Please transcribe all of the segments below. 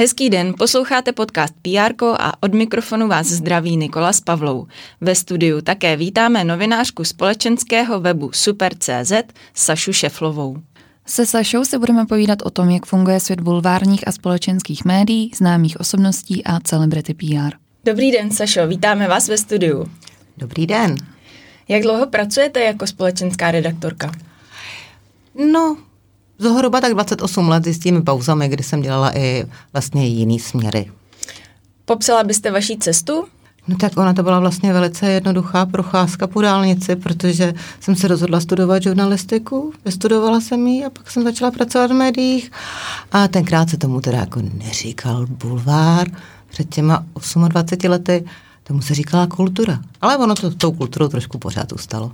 Hezký den, posloucháte podcast PR a od mikrofonu vás zdraví Nikola s Pavlou. Ve studiu také vítáme novinářku společenského webu Super.cz Sašu Šeflovou. Se Sašou se budeme povídat o tom, jak funguje svět bulvárních a společenských médií, známých osobností a celebrity PR. Dobrý den, Sašo, vítáme vás ve studiu. Dobrý den. Jak dlouho pracujete jako společenská redaktorka? No, zhruba tak 28 let s těmi pauzami, kdy jsem dělala i vlastně jiný směry. Popsala byste vaší cestu? No tak ona to byla vlastně velice jednoduchá procházka po dálnici, protože jsem se rozhodla studovat žurnalistiku, vystudovala jsem ji a pak jsem začala pracovat v médiích a tenkrát se tomu teda jako neříkal bulvár, před těma 28 lety tomu se říkala kultura. Ale ono to tou kulturou trošku pořád ustalo.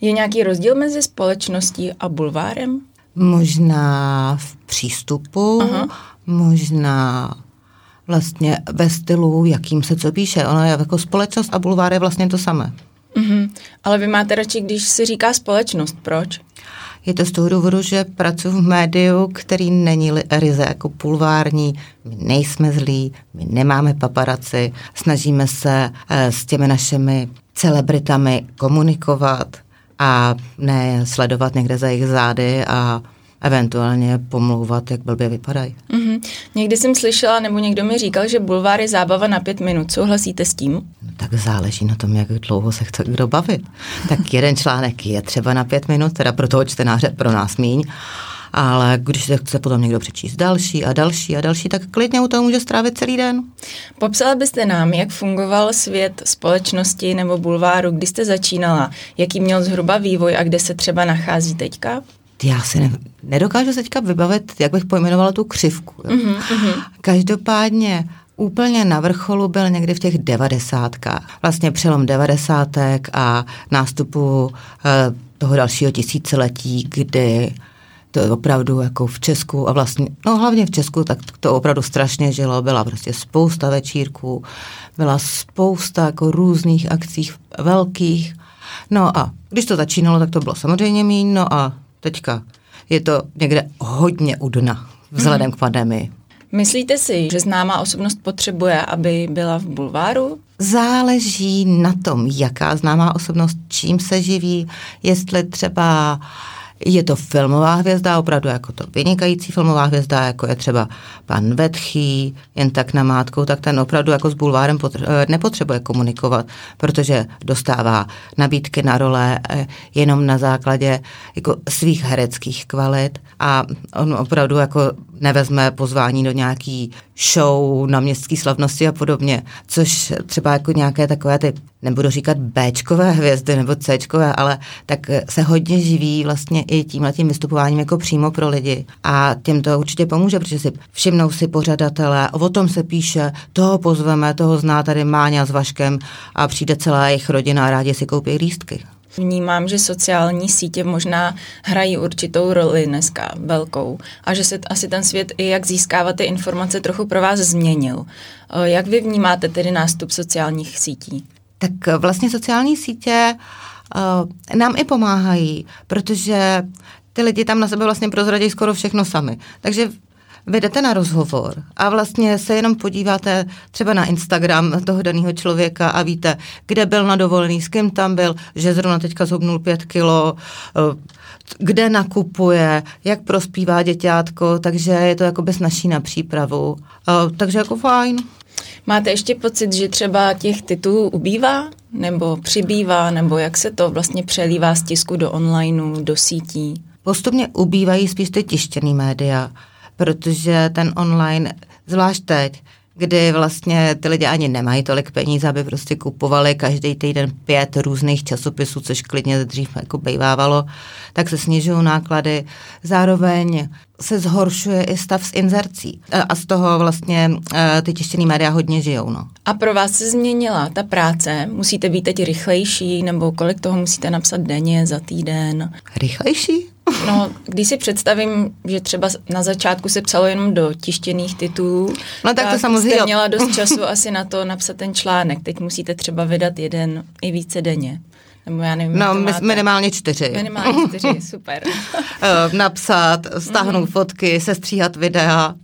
Je nějaký rozdíl mezi společností a bulvárem? Možná v přístupu, Aha. možná vlastně ve stylu, jakým se co píše. Ono je jako společnost a bulvár je vlastně to samé. Mm-hmm. Ale vy máte radši, když se říká společnost. Proč? Je to z toho důvodu, že pracuji v médiu, který není ryze jako pulvární. My nejsme zlí, my nemáme paparaci, snažíme se eh, s těmi našimi celebritami komunikovat a ne sledovat někde za jejich zády a eventuálně pomlouvat, jak blbě vypadají. Mm-hmm. Někdy jsem slyšela, nebo někdo mi říkal, že bulvár je zábava na pět minut. Souhlasíte s tím? No, tak záleží na tom, jak dlouho se chce kdo bavit. Tak jeden článek je třeba na pět minut, teda pro toho čtenáře, pro nás míň, ale když se chce potom někdo přečíst další a další a další, tak klidně u toho může strávit celý den. Popsala byste nám, jak fungoval svět společnosti nebo bulváru, kdy jste začínala, jaký měl zhruba vývoj a kde se třeba nachází teďka? Já si ne, nedokážu se teďka vybavit, jak bych pojmenovala tu křivku. Jo. Mm-hmm. Každopádně úplně na vrcholu byl někdy v těch devadesátkách. Vlastně přelom devadesátek a nástupu e, toho dalšího tisíciletí, kdy to opravdu jako v Česku a vlastně, no hlavně v Česku, tak to opravdu strašně žilo. Byla prostě spousta večírků, byla spousta jako různých akcí velkých. No a když to začínalo, tak to bylo samozřejmě míň, no a teďka je to někde hodně u dna vzhledem mm-hmm. k pandemii. Myslíte si, že známá osobnost potřebuje, aby byla v bulváru? Záleží na tom, jaká známá osobnost, čím se živí, jestli třeba uh, je to filmová hvězda, opravdu jako to vynikající filmová hvězda, jako je třeba pan Vetchý, jen tak na mátkou, tak ten opravdu jako s bulvárem eh, nepotřebuje komunikovat, protože dostává nabídky na role eh, jenom na základě jako svých hereckých kvalit. A on opravdu jako nevezme pozvání do nějaký show na městské slavnosti a podobně, což třeba jako nějaké takové ty, nebudu říkat Bčkové hvězdy nebo Cčkové, ale tak se hodně živí vlastně i tímhle tím vystupováním jako přímo pro lidi a těm to určitě pomůže, protože si všimnou si pořadatelé, o tom se píše, toho pozveme, toho zná tady Máňa s Vaškem a přijde celá jejich rodina a rádi si koupí lístky. Vnímám, že sociální sítě možná hrají určitou roli dneska, velkou, a že se asi ten svět i jak získávat ty informace trochu pro vás změnil. Eh, jak vy vnímáte tedy nástup sociálních sítí? Tak vlastně sociální sítě uh, nám i pomáhají, protože ty lidi tam na sebe vlastně prozradí skoro všechno sami. Takže vy jdete na rozhovor a vlastně se jenom podíváte třeba na Instagram toho daného člověka a víte, kde byl na dovolený, s kým tam byl, že zrovna teďka zhubnul pět kilo, eh, kde nakupuje, jak prospívá děťátko, takže je to jako bez naší na přípravu. Eh, takže jako fajn. Máte ještě pocit, že třeba těch titulů ubývá, nebo přibývá, nebo jak se to vlastně přelívá z tisku do onlineu, do sítí? Postupně ubývají spíš ty tištěný média protože ten online, zvlášť teď, kdy vlastně ty lidi ani nemají tolik peněz, aby prostě kupovali každý týden pět různých časopisů, což klidně dřív jako bejvávalo, tak se snižují náklady. Zároveň se zhoršuje i stav s inzercí a z toho vlastně e, ty tištěný média hodně žijou. No. A pro vás se změnila ta práce? Musíte být teď rychlejší nebo kolik toho musíte napsat denně, za týden? Rychlejší? No, když si představím, že třeba na začátku se psalo jenom do tištěných titulů, no, tak, tak to samozřejmě. jste měla dost času asi na to napsat ten článek. Teď musíte třeba vydat jeden i více denně. Nebo já nevím, no, my, minimálně čtyři. Minimálně čtyři, super. Eh, napsat, stáhnout mm. fotky, sestříhat videa.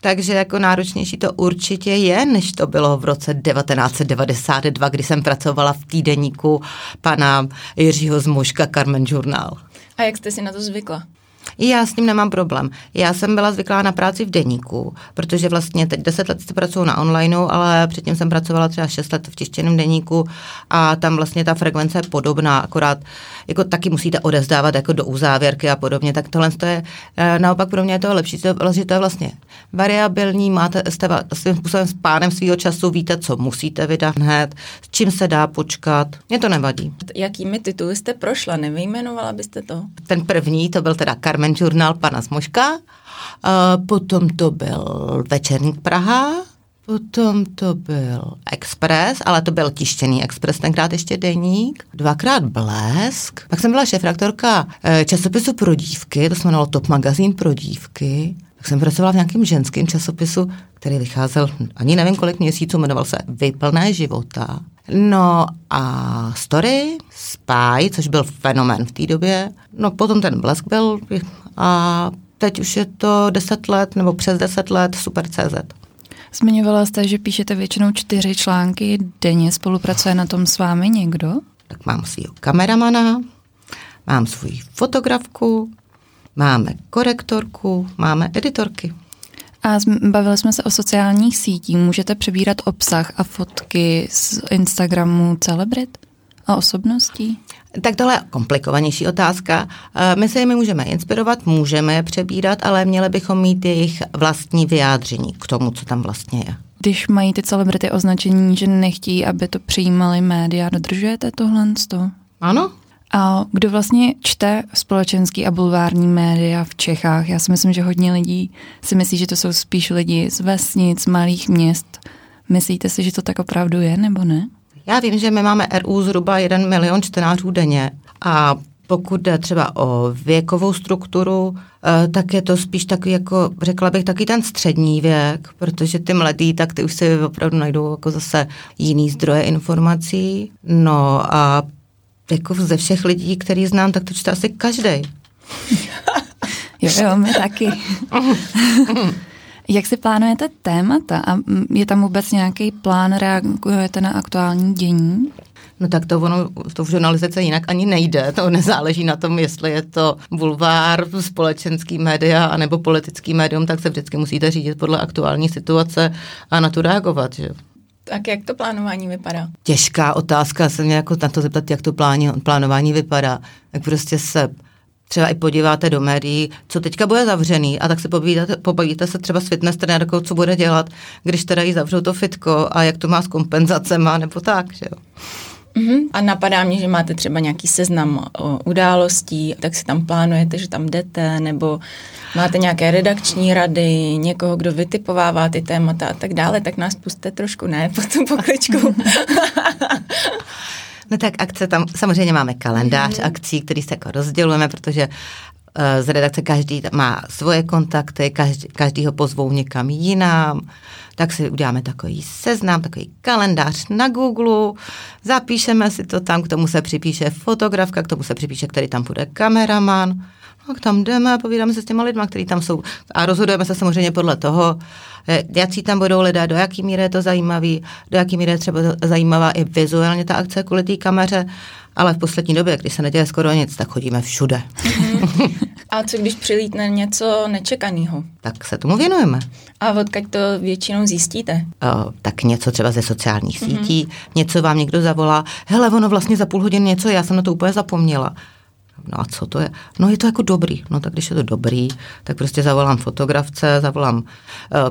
takže jako náročnější to určitě je, než to bylo v roce 1992, kdy jsem pracovala v týdeníku pana Jiřího Zmuška Carmen Journal. A jak jste si na to zvykla? Já s tím nemám problém. Já jsem byla zvyklá na práci v deníku, protože vlastně teď 10 let se pracuju na onlineu, ale předtím jsem pracovala třeba 6 let v tištěném deníku a tam vlastně ta frekvence je podobná, akorát jako taky musíte odezdávat jako do uzávěrky a podobně, tak tohle to je, eh, naopak pro mě je to lepší, že to je vlastně variabilní, máte, jste svým způsobem s pánem svého času, víte, co musíte vydat hned, s čím se dá počkat, mě to nevadí. Jakými tituly jste prošla, nevyjmenovala byste to? Ten první, to byl teda Carmen Journal pana Smoška, potom to byl Večerník Praha, Potom to byl Express, ale to byl tištěný Express, tenkrát ještě deník. Dvakrát Blesk. Pak jsem byla šefraktorka eh, časopisu pro dívky, to se jmenovalo Top magazín pro dívky. Tak jsem pracovala v nějakém ženském časopisu, který vycházel ani nevím kolik měsíců, jmenoval se Vyplné života. No a Story, Spy, což byl fenomén v té době. No potom ten Blesk byl a teď už je to 10 let nebo přes 10 let Super CZ. Zmiňovala jste, že píšete většinou čtyři články denně. Spolupracuje na tom s vámi někdo? Tak mám svého kameramana, mám svůj fotografku, máme korektorku, máme editorky. A bavili jsme se o sociálních sítích. Můžete přebírat obsah a fotky z Instagramu celebrit a osobností? Tak tohle je komplikovanější otázka. Eh, my se jimi můžeme inspirovat, můžeme je přebírat, ale měli bychom mít jejich vlastní vyjádření k tomu, co tam vlastně je. Když mají ty celebrity označení, že nechtějí, aby to přijímali média, dodržujete tohle? Ano, a kdo vlastně čte společenský a bulvární média v Čechách? Já si myslím, že hodně lidí si myslí, že to jsou spíš lidi z vesnic, malých měst. Myslíte si, že to tak opravdu je, nebo ne? Já vím, že my máme RU zhruba 1 milion čtenářů denně a pokud jde třeba o věkovou strukturu, eh, tak je to spíš takový, jako řekla bych, taky ten střední věk, protože ty mladí, tak ty už si opravdu najdou jako zase jiný zdroje informací. No a jako ze všech lidí, který znám, tak to čte asi každý. jo, jo, my taky. Jak si plánujete témata a je tam vůbec nějaký plán, reagujete na aktuální dění? No tak to ono, to v žurnalistice jinak ani nejde. To nezáleží na tom, jestli je to bulvár, společenský média anebo politický médium, tak se vždycky musíte řídit podle aktuální situace a na to reagovat. Že? Tak jak to plánování vypadá? Těžká otázka, se mě jako na to zeptat, jak to pláni, plánování vypadá. Tak prostě se třeba i podíváte do médií, co teďka bude zavřený a tak se povídáte, pobavíte se třeba s fitness trenérkou, co bude dělat, když teda jí zavřou to fitko a jak to má s kompenzacema nebo tak, že jo. Mm-hmm. A napadá mě, že máte třeba nějaký seznam o událostí, tak si tam plánujete, že tam jdete, nebo máte nějaké redakční rady, někoho, kdo vytipovává ty témata a tak dále, tak nás puste trošku, ne, po tu pokličku. no tak akce tam, samozřejmě máme kalendář mm-hmm. akcí, který se jako rozdělujeme, protože z redakce každý má svoje kontakty, každý, každý ho pozvou někam jinam, tak si uděláme takový seznam, takový kalendář na Google, zapíšeme si to tam, k tomu se připíše fotografka, k tomu se připíše, který tam bude kameraman, tak tam jdeme povídáme se s těma lidma, kteří tam jsou. A rozhodujeme se samozřejmě podle toho, eh, jaký tam budou lidé, do jaký míry je to zajímavý, do jaký míry je třeba zajímavá i vizuálně ta akce kvůli té kameře, ale v poslední době, když se neděje skoro nic, tak chodíme všude. Mm-hmm. A co když přilítne něco nečekaného? Tak se tomu věnujeme. A odkud to většinou zjistíte? O, tak něco třeba ze sociálních mm-hmm. sítí, něco vám někdo zavolá, hele, ono vlastně za půl hodiny něco, já jsem na to úplně zapomněla. No a co to je? No je to jako dobrý. No tak když je to dobrý, tak prostě zavolám fotografce, zavolám uh,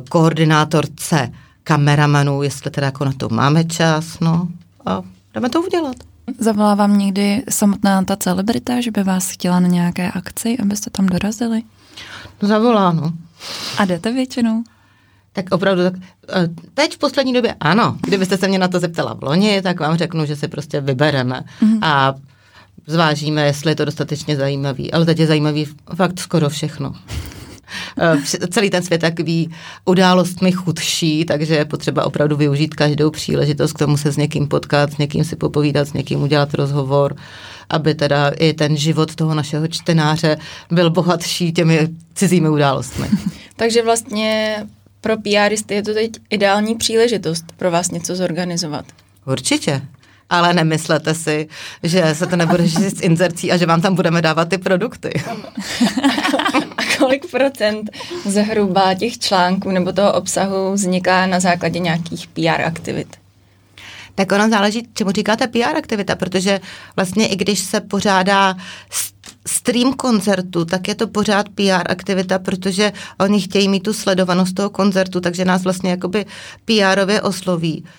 koordinátorce kameramanu, jestli teda jako na to máme čas, no a jdeme to udělat. Zavolá vám někdy samotná ta celebrita, že by vás chtěla na nějaké akci, abyste tam dorazili? No zavolá, no. A jdete většinou? Tak opravdu, tak, eh, teď v poslední době ano. Kdybyste se mě na to zeptala v loni, tak vám řeknu, že si prostě vybereme. Mm-hmm. A zvážíme, jestli je to dostatečně zajímavý. Ale teď je zajímavý fakt skoro všechno. Eh, celý ten svět takový událostmi chudší, takže je potřeba opravdu využít každou příležitost k tomu se s někým potkat, s někým si popovídat, s někým udělat rozhovor, aby teda i ten život toho našeho čtenáře byl bohatší těmi cizími událostmi. takže vlastně Pro PRisty je to teď ideální příležitost pro vás něco zorganizovat. Určitě. Ale nemyslete si, že se to nebude řešit s inzercí a že vám tam budeme dávat ty produkty. Kolik procent zhruba těch článků nebo toho obsahu vzniká na základě nějakých PR aktivit? Tak ono záleží, čemu říkáte PR aktivita, protože vlastně i když se pořádá stream koncertu, tak je to pořád PR aktivita, protože oni chtějí mít tu sledovanost toho koncertu, takže nás vlastně jakoby PRově osloví. Uh,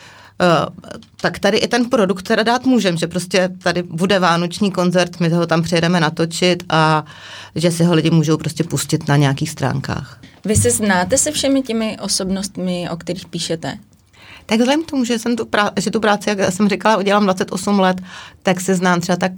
tak tady i ten produkt teda dát můžem, že prostě tady bude vánoční koncert, my ho tam přijedeme natočit a že si ho lidi můžou prostě pustit na nějakých stránkách. Vy se znáte se všemi těmi osobnostmi, o kterých píšete? Tak vzhledem k tomu, že, jsem tu, prá- že tu práci, jak jsem říkala, udělám 28 let, tak se znám třeba tak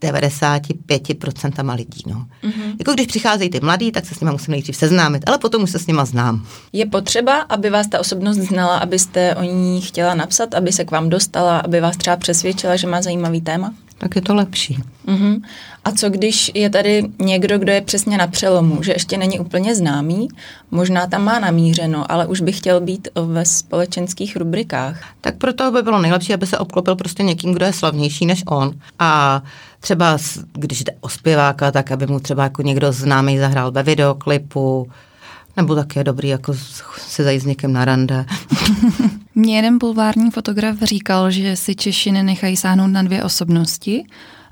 95% lidí. No. Mm-hmm. Jako když přicházejí ty mladí, tak se s nimi musím nejdřív seznámit, ale potom už se s nima znám. Je potřeba, aby vás ta osobnost znala, abyste o ní chtěla napsat, aby se k vám dostala, aby vás třeba přesvědčila, že má zajímavý téma? Tak je to lepší. Mm-hmm. A co když je tady někdo, kdo je přesně na přelomu, že ještě není úplně známý, možná tam má namířeno, ale už by chtěl být ve společenských rubrikách? Tak proto by bylo nejlepší, aby se obklopil prostě někým, kdo je slavnější než on. A třeba, když jde o zpěváka, tak aby mu třeba jako někdo známý zahrál ve videoklipu, nebo tak je dobrý jako se zajít s někým na rande. Mně jeden bulvární fotograf říkal, že si Češi nenechají sáhnout na dvě osobnosti.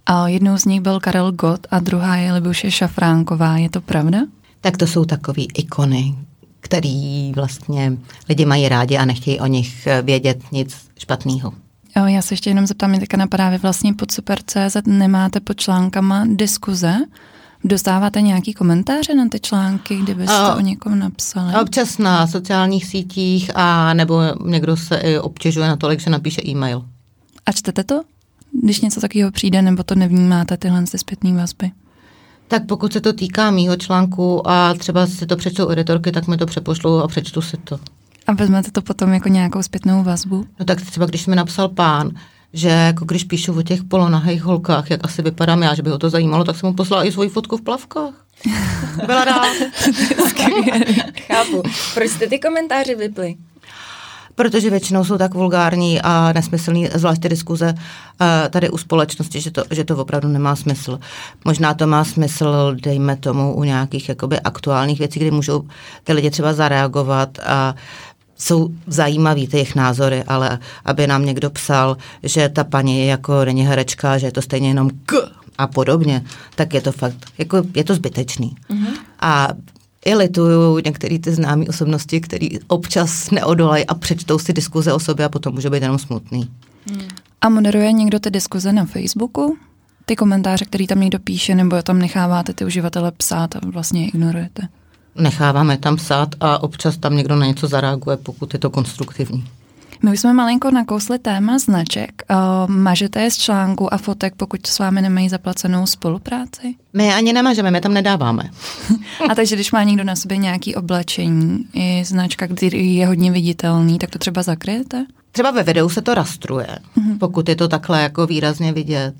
A jednou z nich byl Karel Gott a druhá je Libuše Šafránková. Je to pravda? Tak to jsou takový ikony, který vlastně lidi mají rádi a nechtějí o nich vědět nic špatného. Já se ještě jenom zeptám, mě teďka napadá, vy vlastně pod Super.cz nemáte pod článkama diskuze, Dostáváte nějaký komentáře na ty články, kdybyste a, o někom napsali? Občas na sociálních sítích a nebo někdo se i obtěžuje na tolik, že napíše e-mail. A čtete to? Když něco takového přijde, nebo to nevnímáte, tyhle ty zpětné vazby? Tak pokud se to týká mýho článku a třeba si to přečtou editorky, tak mi to přepošlou a přečtu si to. A vezmete to potom jako nějakou zpětnou vazbu? No tak třeba když mi napsal pán, že jako když píšu o těch polonahých holkách, jak asi vypadám já, že by ho to zajímalo, tak jsem mu poslala i svoji fotku v plavkách. Byla rád. Chápu. Proč jste ty komentáře vyply? protože většinou jsou tak vulgární a nesmyslný, zvlášť ty diskuze eh, tady u společnosti, že to, že to opravdu nemá smysl. Možná to má smysl, dejme tomu, u nějakých jakoby aktuálních věcí, kdy můžou ty lidi třeba zareagovat a jsou zajímavý ty jejich názory, ale aby nám někdo psal, že ta paní je jako není herečka, že je to stejně jenom k a podobně, tak je to fakt, jako je to zbytečný. Mm-hmm. A i lituju některé ty známé osobnosti, které občas neodolají a přečtou si diskuze o sobě a potom může být jenom smutný. Mm. A moderuje někdo ty diskuze na Facebooku? Ty komentáře, které tam někdo píše, nebo tam necháváte ty uživatele psát a vlastně ignorujete? Necháváme tam psát a občas tam někdo na něco zareaguje, pokud je to konstruktivní. My už jsme malinko nakousli téma značek. Uh, mažete je z článku a fotek, pokud s vámi nemají zaplacenou spolupráci? My ani nemažeme, my tam nedáváme. a takže když má někdo na sobě nějaký oblečení, i značka, který je hodně viditelný, tak to třeba zakryjete? Třeba ve videu se to rastruje, mm-hmm. pokud je to takhle jako výrazně vidět.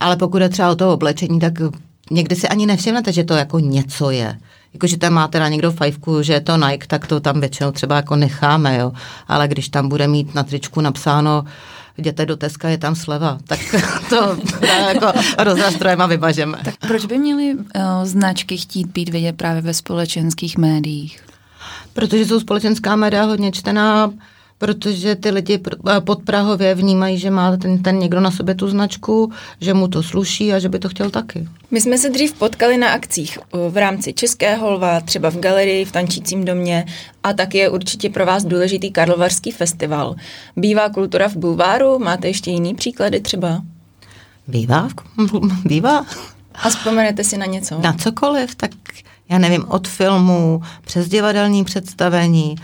Ale pokud je třeba o to oblečení, tak někdy si ani nevšimnete, že to jako něco je jako že tam má teda někdo fajfku, že je to Nike, tak to tam většinou třeba jako necháme, jo. Ale když tam bude mít na tričku napsáno jděte do Teska, je tam sleva, tak to jako rozrastrujeme a vybažeme. Tak proč by měly uh, značky chtít být vidět právě ve společenských médiích? Protože jsou společenská média hodně čtená, protože ty lidi eh, pod Prahově vnímají, že má ten, ten někdo na sobě tu značku, že mu to sluší a že by to chtěl taky. My jsme se dřív potkali na akcích v rámci Českého lva, třeba v galerii, v Tančícím domě a taky je určitě pro vás důležitý Karlovarský festival. Bývá kultura v bulváru? Máte ještě jiný příklady třeba? Bývá, bývá. A vzpomenete si na něco? Na cokoliv, tak já nevím, od filmu přes divadelní představení,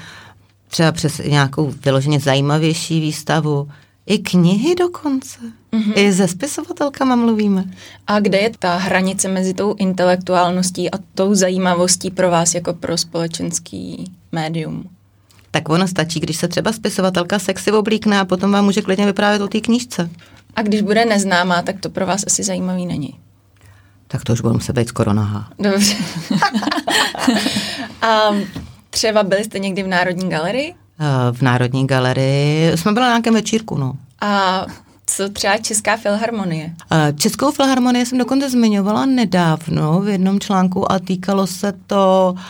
třeba přes nějakou vyloženě zajímavější výstavu, i knihy dokonce. Mm-hmm. I se spisovatelkama mluvíme. A kde je ta hranice mezi tou intelektuálností a tou zajímavostí pro vás jako pro společenský médium? Tak ono stačí, když se třeba spisovatelka sexy oblíkne a potom vám může klidně vyprávět o té knížce. A když bude neznámá, tak to pro vás asi zajímavý není. Tak to už budu muset být skoro nahá. Dobře. a Třeba byli jste někdy v Národní galerii? Eh, v Národní galerii jsme byli na nějakém večírku, no. A co třeba Česká filharmonie? Eh, Českou filharmonii jsem dokonce zmiňovala nedávno v jednom článku a týkalo se to eh,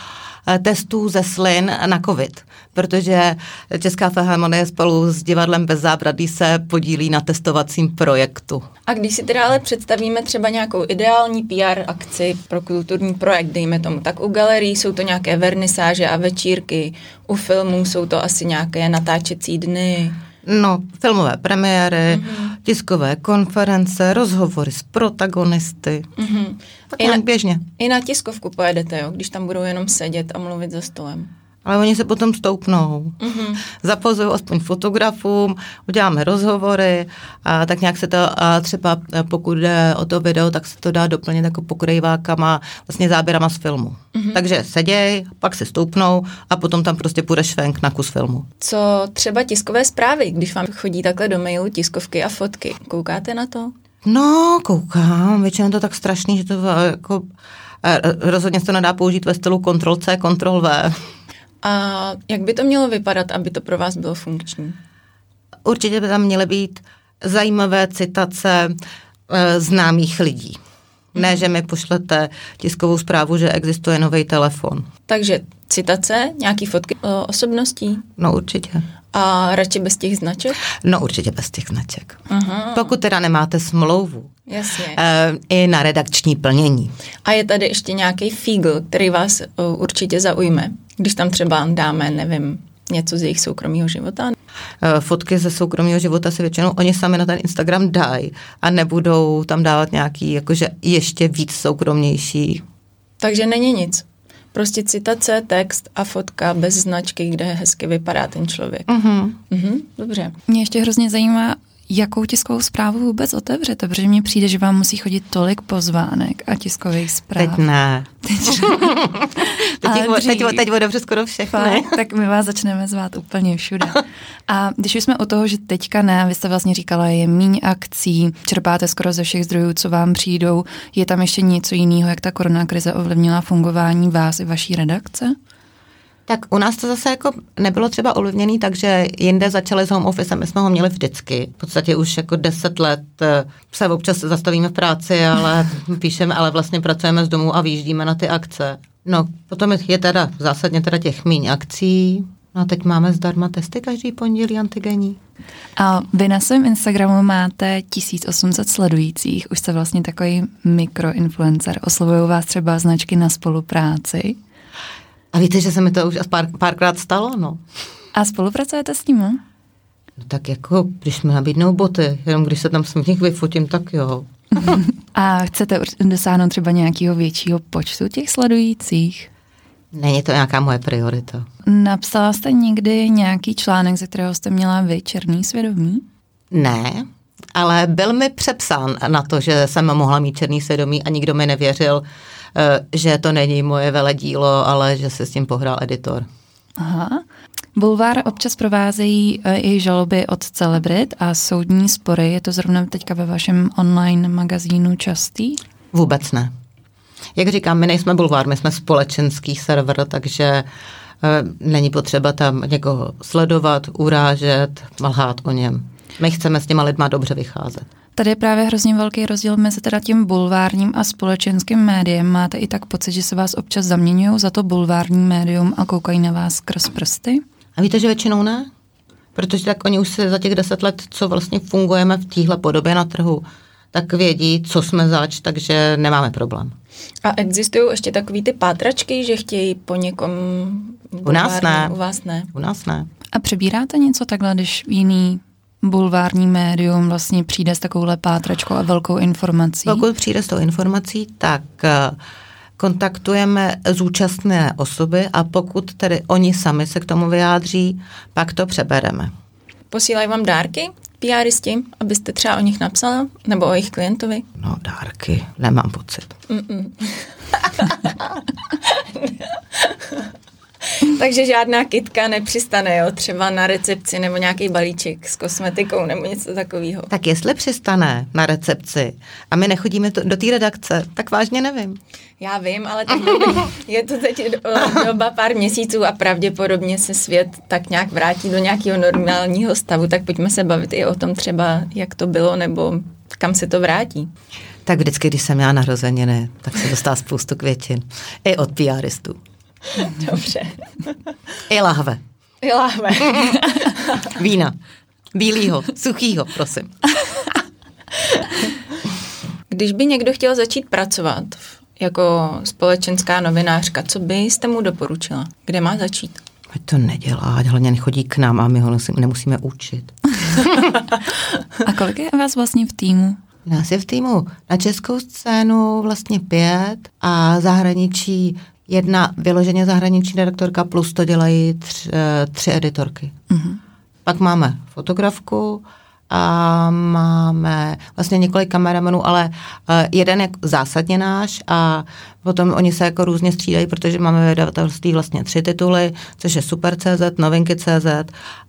testů ze slin na COVID, protože Česká filharmonie spolu s divadlem Bez zábradlí se podílí na testovacím projektu. A když si teda ale představíme třeba nějakou ideální PR akci pro kulturní projekt, dejme tomu, tak u galerií jsou to nějaké vernisáže a večírky, u filmů jsou to asi nějaké natáčecí dny. No, filmové premiéry, mm-hmm. tiskové konference, rozhovory s protagonisty. Mm-hmm. Tak I na, běžně. I na tiskovku pojedete, jo, když tam budou jenom sedět a mluvit za stolem ale oni se potom stoupnou. Mm-hmm. Zapozují aspoň fotografům, uděláme rozhovory a tak nějak se to a třeba pokud jde o to video, tak se to dá doplnit jako pokrývákama, vlastně záběrama z filmu. Mm-hmm. Takže seděj, pak se stoupnou a potom tam prostě půjde švenk na kus filmu. Co třeba tiskové zprávy, když vám chodí takhle do mailu tiskovky a fotky, koukáte na to? No, koukám, většinou to tak strašný, že to jako eh, rozhodně se to nedá použít ve stylu Ctrl-C, Ctrl-V. A jak by to mělo vypadat, aby to pro vás bylo funkční? Určitě by tam měly být zajímavé citace e, známých lidí. Ne, mhm. že mi pošlete tiskovou zprávu, že existuje nový telefon. Takže citace, nějaký fotky o osobností? No určitě. A radši bez těch značek? No určitě bez těch značek. Aha. Pokud teda nemáte smlouvu. Jasně. E, I na redakční plnění. A je tady ještě nějaký fígl, který vás uh, určitě zaujme, když tam třeba dáme, nevím, něco z jejich soukromého života? E, fotky ze soukromého života si většinou oni sami na ten Instagram dají a nebudou tam dávat nějaký jakože ještě víc soukromnější. Takže není nic. Prostě citace, text a fotka bez značky, kde hezky vypadá ten člověk. Uh-huh. Uh-huh, dobře. Mě ještě hrozně zajímá, jakou tiskovou zprávu vůbec otevřete, protože mně přijde, že vám musí chodit tolik pozvánek a tiskových zpráv. Teď ne. Teď, teď, teď, teď, teď dobře skoro všechny. Fakt, tak my vás začneme zvát úplně všude. A když už jsme u toho, že teďka ne, vy jste vlastně říkala, je míň akcí, čerpáte skoro ze všech zdrojů, co vám přijdou, je tam ještě něco jiného, jak ta korona krize ovlivnila fungování vás i vaší redakce? Tak u nás to zase jako nebylo třeba ovlivněný, takže jinde začaly s home office, my jsme ho měli vždycky. V podstatě už jako deset let eh, se občas zastavíme v práci, ale píšeme, ale vlastně pracujeme z domu a vyjíždíme na ty akce. No, potom je teda zásadně teda těch míň akcí, No a teď máme zdarma testy každý pondělí antigenní. A vy na svém Instagramu máte 1800 sledujících, už jste vlastně takový mikroinfluencer. Oslovují vás třeba značky na spolupráci. A víte, že se mi to už pár, párkrát stalo, no. A spolupracujete s ním? No tak jako, když mi nabídnou boty, jenom když se tam s nich vyfotím, tak jo. A chcete dosáhnout třeba nějakého většího počtu těch sledujících? Není to nějaká moje priorita. Napsala jste někdy nějaký článek, ze kterého jste měla vy černý svědomí? Ne, ale byl mi přepsán na to, že jsem mohla mít černý svědomí a nikdo mi nevěřil, že to není moje veledílo, ale že se s tím pohrál editor. Aha. Bulvár občas provázejí eh, i žaloby od celebrit a soudní spory. Je to zrovna teďka ve vašem online magazínu častý? Vůbec ne. Jak říkám, my nejsme bulvár, my jsme společenský server, takže e, není potřeba tam někoho sledovat, urážet, lhát o něm. My chceme s těma lidma dobře vycházet. Tady je právě hrozně velký rozdíl mezi teda tím bulvárním a společenským médiem. Máte i tak pocit, že se vás občas zaměňují za to bulvární médium a koukají na vás skrz prsty? A víte, že většinou ne? Protože tak oni už se za těch deset let, co vlastně fungujeme v téhle podobě na trhu, tak vědí, co jsme zač, takže nemáme problém. A existují ještě takový ty pátračky, že chtějí po někom... U nás ne. U vás ne. U nás ne. A přebíráte něco takhle, když jiný bulvární médium vlastně přijde s takovouhle pátračkou a velkou informací? Pokud přijde s tou informací, tak eh, kontaktujeme zúčastné osoby a pokud tedy oni sami se k tomu vyjádří, pak to přebereme. Posílají vám dárky PRisti, abyste třeba o nich napsala, nebo o jejich klientovi? No dárky, nemám pocit. Takže žádná kitka nepřistane, jo? Třeba na recepci nebo nějaký balíček s kosmetikou nebo něco takového. Tak jestli přistane na recepci a my nechodíme to, do té redakce, tak vážně nevím. Já vím, ale tak je to teď doba pár měsíců a pravděpodobně se svět tak nějak vrátí do nějakého normálního stavu, tak pojďme se bavit i o tom třeba, jak to bylo nebo kam se to vrátí. Tak vždycky, když jsem já narozeniny, tak se dostala spoustu květin. I od PRistů. Dobře. I lahve. I lahve. Vína. Bílýho, suchýho, prosím. Když by někdo chtěl začít pracovat jako společenská novinářka, co byste mu doporučila? Kde má začít? Ať to nedělá, ať hlavně nechodí k nám a my ho nemusíme učit. a kolik je vás vlastně v týmu? Nás je v týmu na českou scénu vlastně pět a zahraničí jedna vyloženě zahraniční redaktorka plus to dělají tři, tři editorky. Mm-hmm. Pak máme fotografku a máme vlastně několik kameramenů, ale uh, jeden je zásadně náš a potom oni se jako různě střídají, protože máme vydavatelství vlastně tři tituly, což je Super.cz, Novinky.cz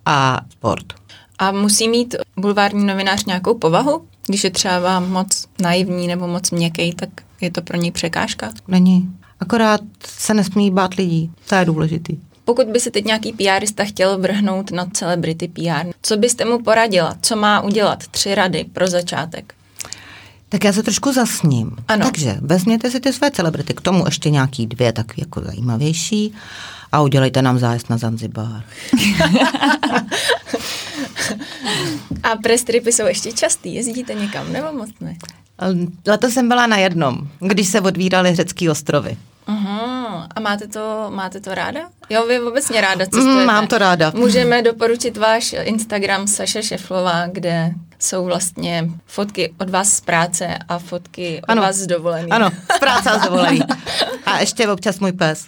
a Sport. A musí mít bulvární novinář nějakou povahu? Když je třeba moc naivní nebo moc měkký, tak je to pro něj překážka? Není. Akorát se nesmí bát lidí. To je důležitý. Pokud by se teď nějaký PRista chtěl vrhnout na celebrity PR, co byste mu poradila? Co má udělat? Tři rady pro začátek. Tak já se trošku zasním. Ano. Takže vezměte si ty své celebrity, k tomu ještě nějaký dvě, tak jako zajímavější a udělejte nám zájezd na Zanzibar. a prestripy jsou ještě častý, jezdíte někam nebo moc ne? Letos jsem byla na jednom, když se odvíraly řecký ostrovy. Aha. A máte to, máte to ráda? Jo, vy obecně ráda cestujete. Mm, mám to ráda. Můžeme doporučit váš Instagram Saša Šeflová, kde jsou vlastně fotky od vás z práce a fotky od ano. vás z dovolený. Ano, z práce a z dovolený. A ještě občas můj pes.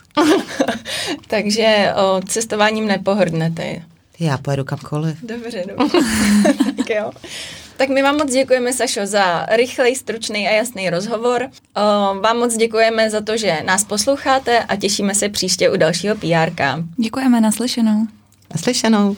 Takže o cestováním nepohrdnete. Já pojedu kamkoliv. Dobře, dobře. tak jo. Tak my vám moc děkujeme, Sašo, za rychlej, stručný a jasný rozhovor. O, vám moc děkujeme za to, že nás posloucháte a těšíme se příště u dalšího PRK. Děkujeme, naslyšenou. Naslyšenou.